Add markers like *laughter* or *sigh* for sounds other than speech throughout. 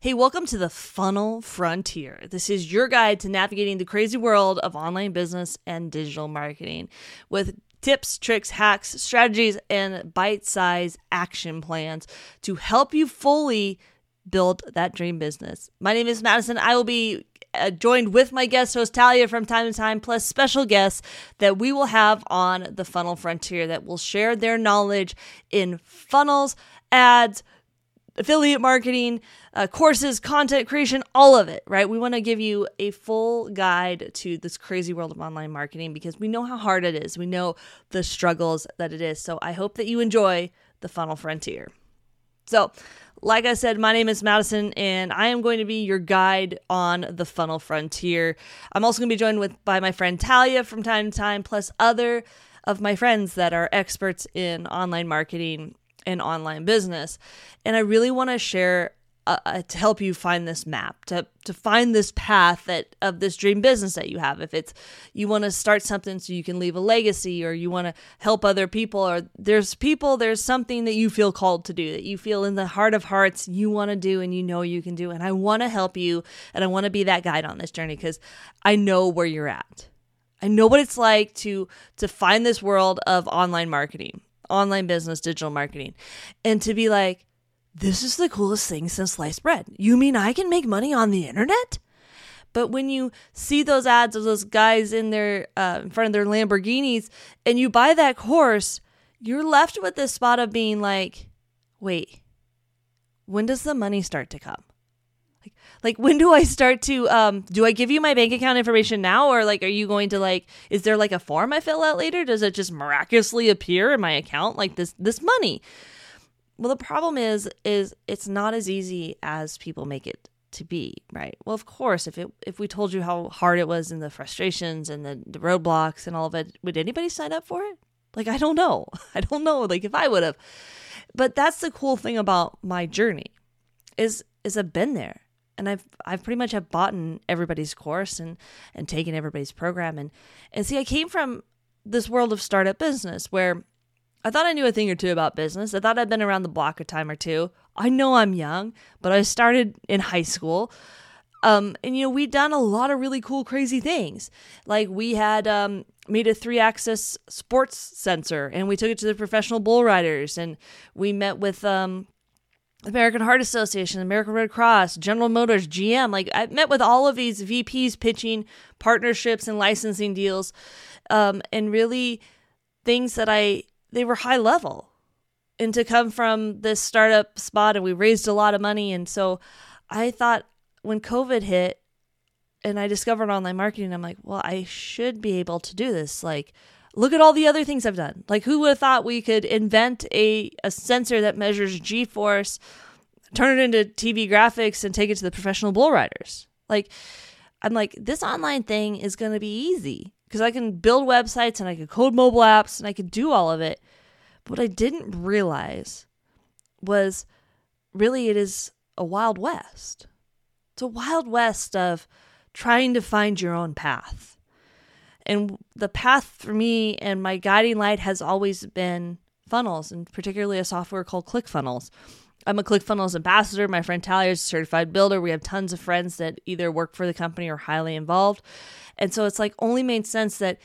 Hey, welcome to the Funnel Frontier. This is your guide to navigating the crazy world of online business and digital marketing with tips, tricks, hacks, strategies, and bite sized action plans to help you fully build that dream business. My name is Madison. I will be uh, joined with my guest host Tahlia from time to time, plus special guests that we will have on the Funnel Frontier that will share their knowledge in funnels, ads, affiliate marketing, uh, courses, content creation, all of it, right? We want to give you a full guide to this crazy world of online marketing because we know how hard it is. We know the struggles that it is. So I hope that you enjoy the funnel frontier. So, like I said, my name is Madison, and I am going to be your guide on the funnel frontier. I'm also going to be joined with by my friend Tahlia from time to time, plus other of my friends that are experts in online marketing and online business. And I really want to share uh, uh, to help you find this map to to find this path that of this dream business that you have. If it's you want to start something so you can leave a legacy or you want to help other people or there's people there's something that you feel called to do that you feel in the heart of hearts you want to do and you know you can do. And I want to help you and I want to be that guide on this journey cuz I know where you're at. I know what it's like to to find this world of online marketing online business digital marketing and to be like this is the coolest thing since sliced bread. You mean I can make money on the internet? But when you see those ads of those guys in their uh, in front of their Lamborghinis and you buy that course, you're left with this spot of being like, wait, when does the money start to come? Like, when do I start to um do I give you my bank account information now or like are you going to like is there like a form I fill out later? Does it just miraculously appear in my account like this this money? Well, the problem is is it's not as easy as people make it to be, right? Well, of course, if it if we told you how hard it was and the frustrations and the, the roadblocks and all of it, would anybody sign up for it? Like I don't know. *laughs* I don't know like if I would have. But that's the cool thing about my journey is is I've been there and I've I've pretty much have bought in everybody's course and and taken everybody's program and and see I came from this world of startup business where I thought I knew a thing or two about business. I thought I'd been around the block a time or two. I know I'm young, but I started in high school. Um, and you know, we'd done a lot of really cool, crazy things. Like we had um, made a three axis sports sensor and we took it to the professional bull riders and we met with um, American Heart Association, American Red Cross, General Motors, GM. Like I met with all of these VPs pitching partnerships and licensing deals, um, and really things that I they were high level. And to come from this startup spot and we raised a lot of money. And so I thought when COVID hit and I discovered online marketing, I'm like, well, I should be able to do this. Like, look at all the other things I've done. Like, who would have thought we could invent a, a sensor that measures G force, turn it into TV graphics, and take it to the professional bull riders? Like, I'm like, this online thing is going to be easy because I can build websites and I can code mobile apps and I can do all of it. But what I didn't realize was really it is a wild west. It's a wild west of trying to find your own path. And the path for me and my guiding light has always been funnels, and particularly a software called ClickFunnels. I'm a ClickFunnels ambassador. My friend Tahlia is a certified builder. We have tons of friends that either work for the company or highly involved. And so it's like only made sense that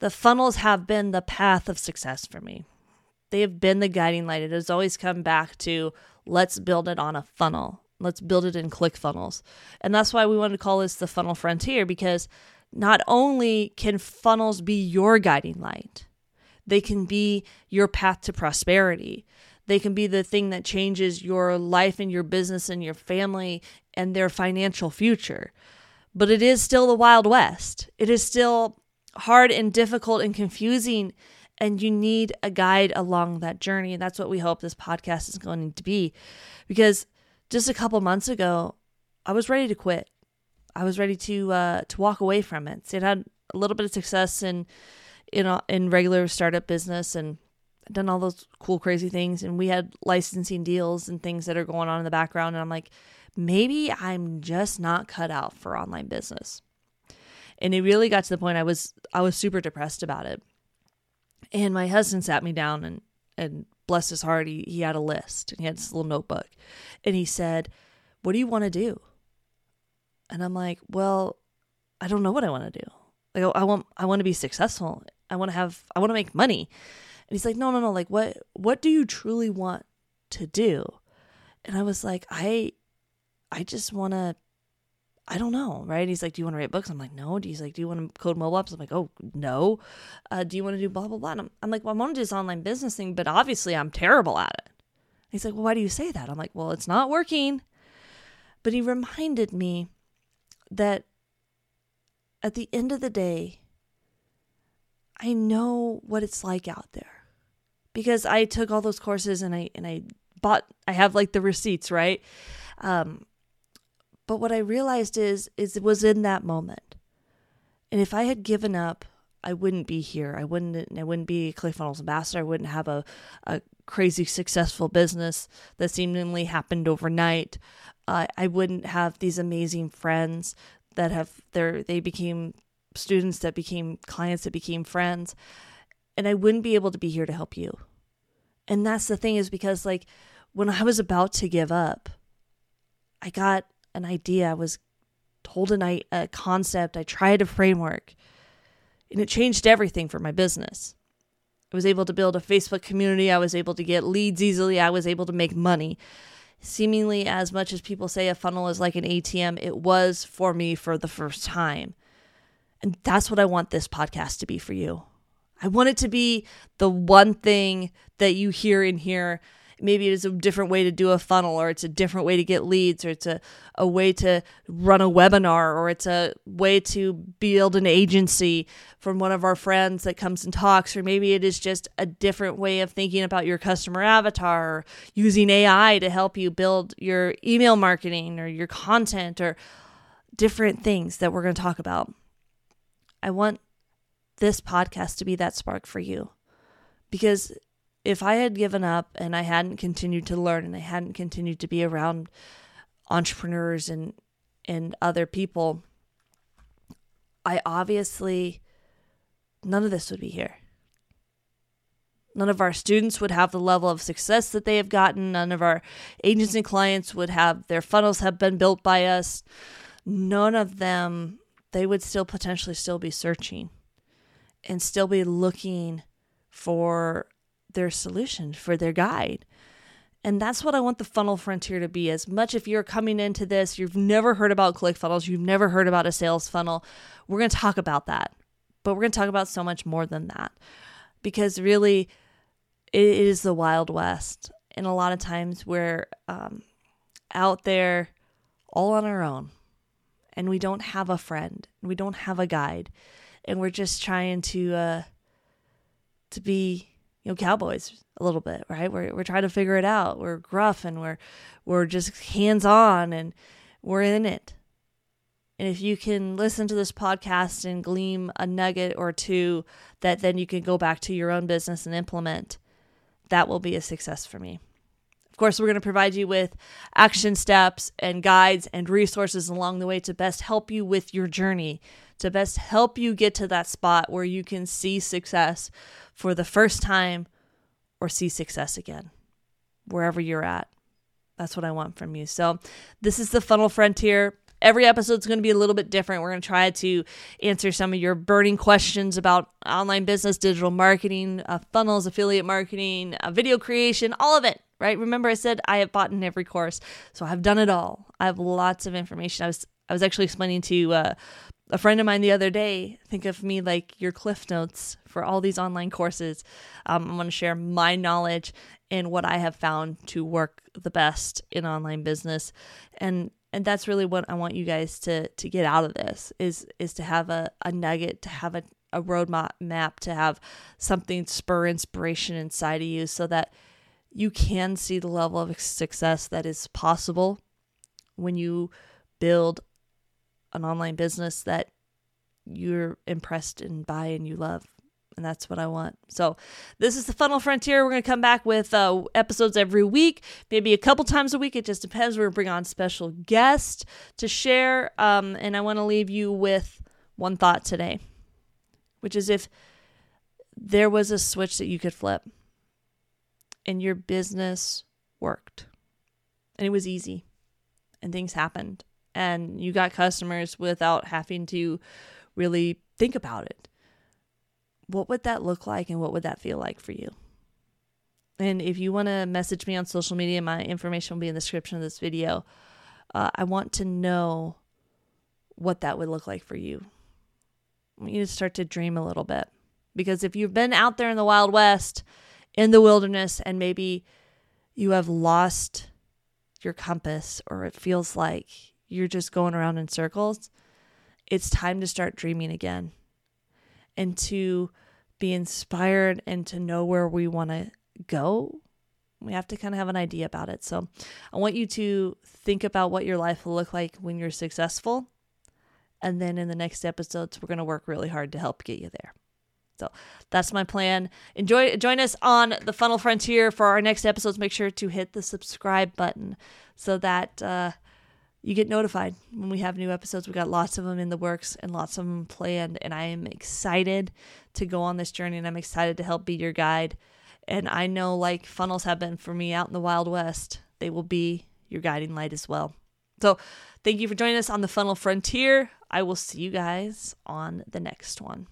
the funnels have been the path of success for me. They have been the guiding light. It has always come back to let's build it on a funnel. Let's build it in ClickFunnels. And that's why we wanted to call this the funnel frontier because not only can funnels be your guiding light, they can be your path to prosperity. They can be the thing that changes your life and your business and your family and their financial future. But it is still the Wild West. It is still hard and difficult and confusing, and you need a guide along that journey. And that's what we hope this podcast is going to be. Because just a couple months ago, I was ready to quit. I was ready to uh, to walk away from it. So it had a little bit of success in in in regular startup business and done all those cool, crazy things. And we had licensing deals and things that are going on in the background. And I'm like, maybe I'm just not cut out for online business. And it really got to the point I was I was super depressed about it. And my husband sat me down and and bless his heart, he, he had a list and he had this little notebook. And he said, what do you want to do? And I'm like, well, I don't know what I want to do. Like I want I want to be successful. I want to have I want to make money. And he's like, "No, no, no. Like what what do you truly want to do?" And I was like, "I I just want to I don't know, right? He's like, "Do you want to write books?" I'm like, "No." He's like, "Do you want to code mobile apps?" I'm like, "Oh, no." Uh, do you want to do blah blah blah? And I'm, I'm like, "Well, I want to do this online business thing, but obviously I'm terrible at it." He's like, "Well, why do you say that?" I'm like, "Well, it's not working." But he reminded me that at the end of the day, I know what it's like out there because I took all those courses and I and I bought. I have like the receipts, right? Um, but what I realized is is it was in that moment. And if I had given up, I wouldn't be here. I wouldn't I wouldn't be a ClickFunnels ambassador. I wouldn't have a, a crazy successful business that seemingly happened overnight. Uh, I wouldn't have these amazing friends that have their they became students that became clients that became friends and I wouldn't be able to be here to help you. And that's the thing is because like when I was about to give up, I got an idea. I was told a, a concept. I tried a framework, and it changed everything for my business. I was able to build a Facebook community. I was able to get leads easily. I was able to make money. Seemingly, as much as people say a funnel is like an ATM, it was for me for the first time. And that's what I want this podcast to be for you. I want it to be the one thing that you hear in here maybe it is a different way to do a funnel or it's a different way to get leads or it's a, a way to run a webinar or it's a way to build an agency from one of our friends that comes and talks or maybe it is just a different way of thinking about your customer avatar or using AI to help you build your email marketing or your content or different things that we're going to talk about. I want this podcast to be that spark for you because if I had given up and I hadn't continued to learn and I hadn't continued to be around entrepreneurs and and other people, I obviously none of this would be here. None of our students would have the level of success that they have gotten. None of our agents and clients would have their funnels have been built by us. None of them, they would still potentially still be searching and still be looking for their solution, for their guide. And that's what I want the funnel frontier to be. As much if you're coming into this, you've never heard about ClickFunnels, you've never heard about a sales funnel, we're going to talk about that. But we're going to talk about so much more than that because really it is the Wild West. And a lot of times we're um, out there all on our own and we don't have a friend, we don't have a guide, and we're just trying to uh, to be you know cowboys a little bit right? We're, we're trying to figure it out. We're gruff and we're we're just hands on and we're in it. And if you can listen to this podcast and glean a nugget or two that then you can go back to your own business and implement that will be a success for me course we're going to provide you with action steps and guides and resources along the way to best help you with your journey to best help you get to that spot where you can see success for the first time or see success again, wherever you're at. That's what I want from you. So, this is the Funnel Frontier. Every episode is going to be a little bit different. We're going to try to answer some of your burning questions about online business, digital marketing, uh, funnels, affiliate marketing, uh, video creation, all of it, right? Remember, I said I have bought in every course, so I've done it all. I have lots of information. I was I was actually explaining to uh, a friend of mine the other day think of me like your cliff notes for all these online courses um, i'm going to share my knowledge and what i have found to work the best in online business and and that's really what i want you guys to to get out of this is is to have a, a nugget to have a, a roadmap map to have something spur inspiration inside of you so that you can see the level of success that is possible when you build an online business that you're impressed and buy and you love. And that's what I want. So, this is the Funnel Frontier. We're going to come back with uh, episodes every week, maybe a couple times a week. It just depends. We're going to bring on special guests to share. Um, and I want to leave you with one thought today, which is if there was a switch that you could flip and your business worked and it was easy and things happened and you got customers without having to really think about it. What would that look like and what would that feel like for you? And if you want to message me on social media, my information will be in the description of this video. Uh, I want to know what that would look like for you. I want you to start to dream a little bit. Because if you've been out there in the Wild West, in the wilderness, and maybe you have lost your compass, or it feels like you're just going around in circles, it's time to start dreaming again and to be inspired and to know where we want to go. We have to kind of have an idea about it. So, I want you to think about what your life will look like when you're successful. And then in the next episodes, we're going to work really hard to help get you there. So that's my plan. Enjoy join us on the Funnel Frontier for our next episodes. Make sure to hit the subscribe button so that uh, you get notified when we have new episodes. We got lots of them in the works and lots of them planned, and I am excited to go on this journey and I'm excited to help be your guide. And I know, like funnels have been for me out in the Wild West, they will be your guiding light as well. So, thank you for joining us on the Funnel Frontier. I will see you guys on the next one.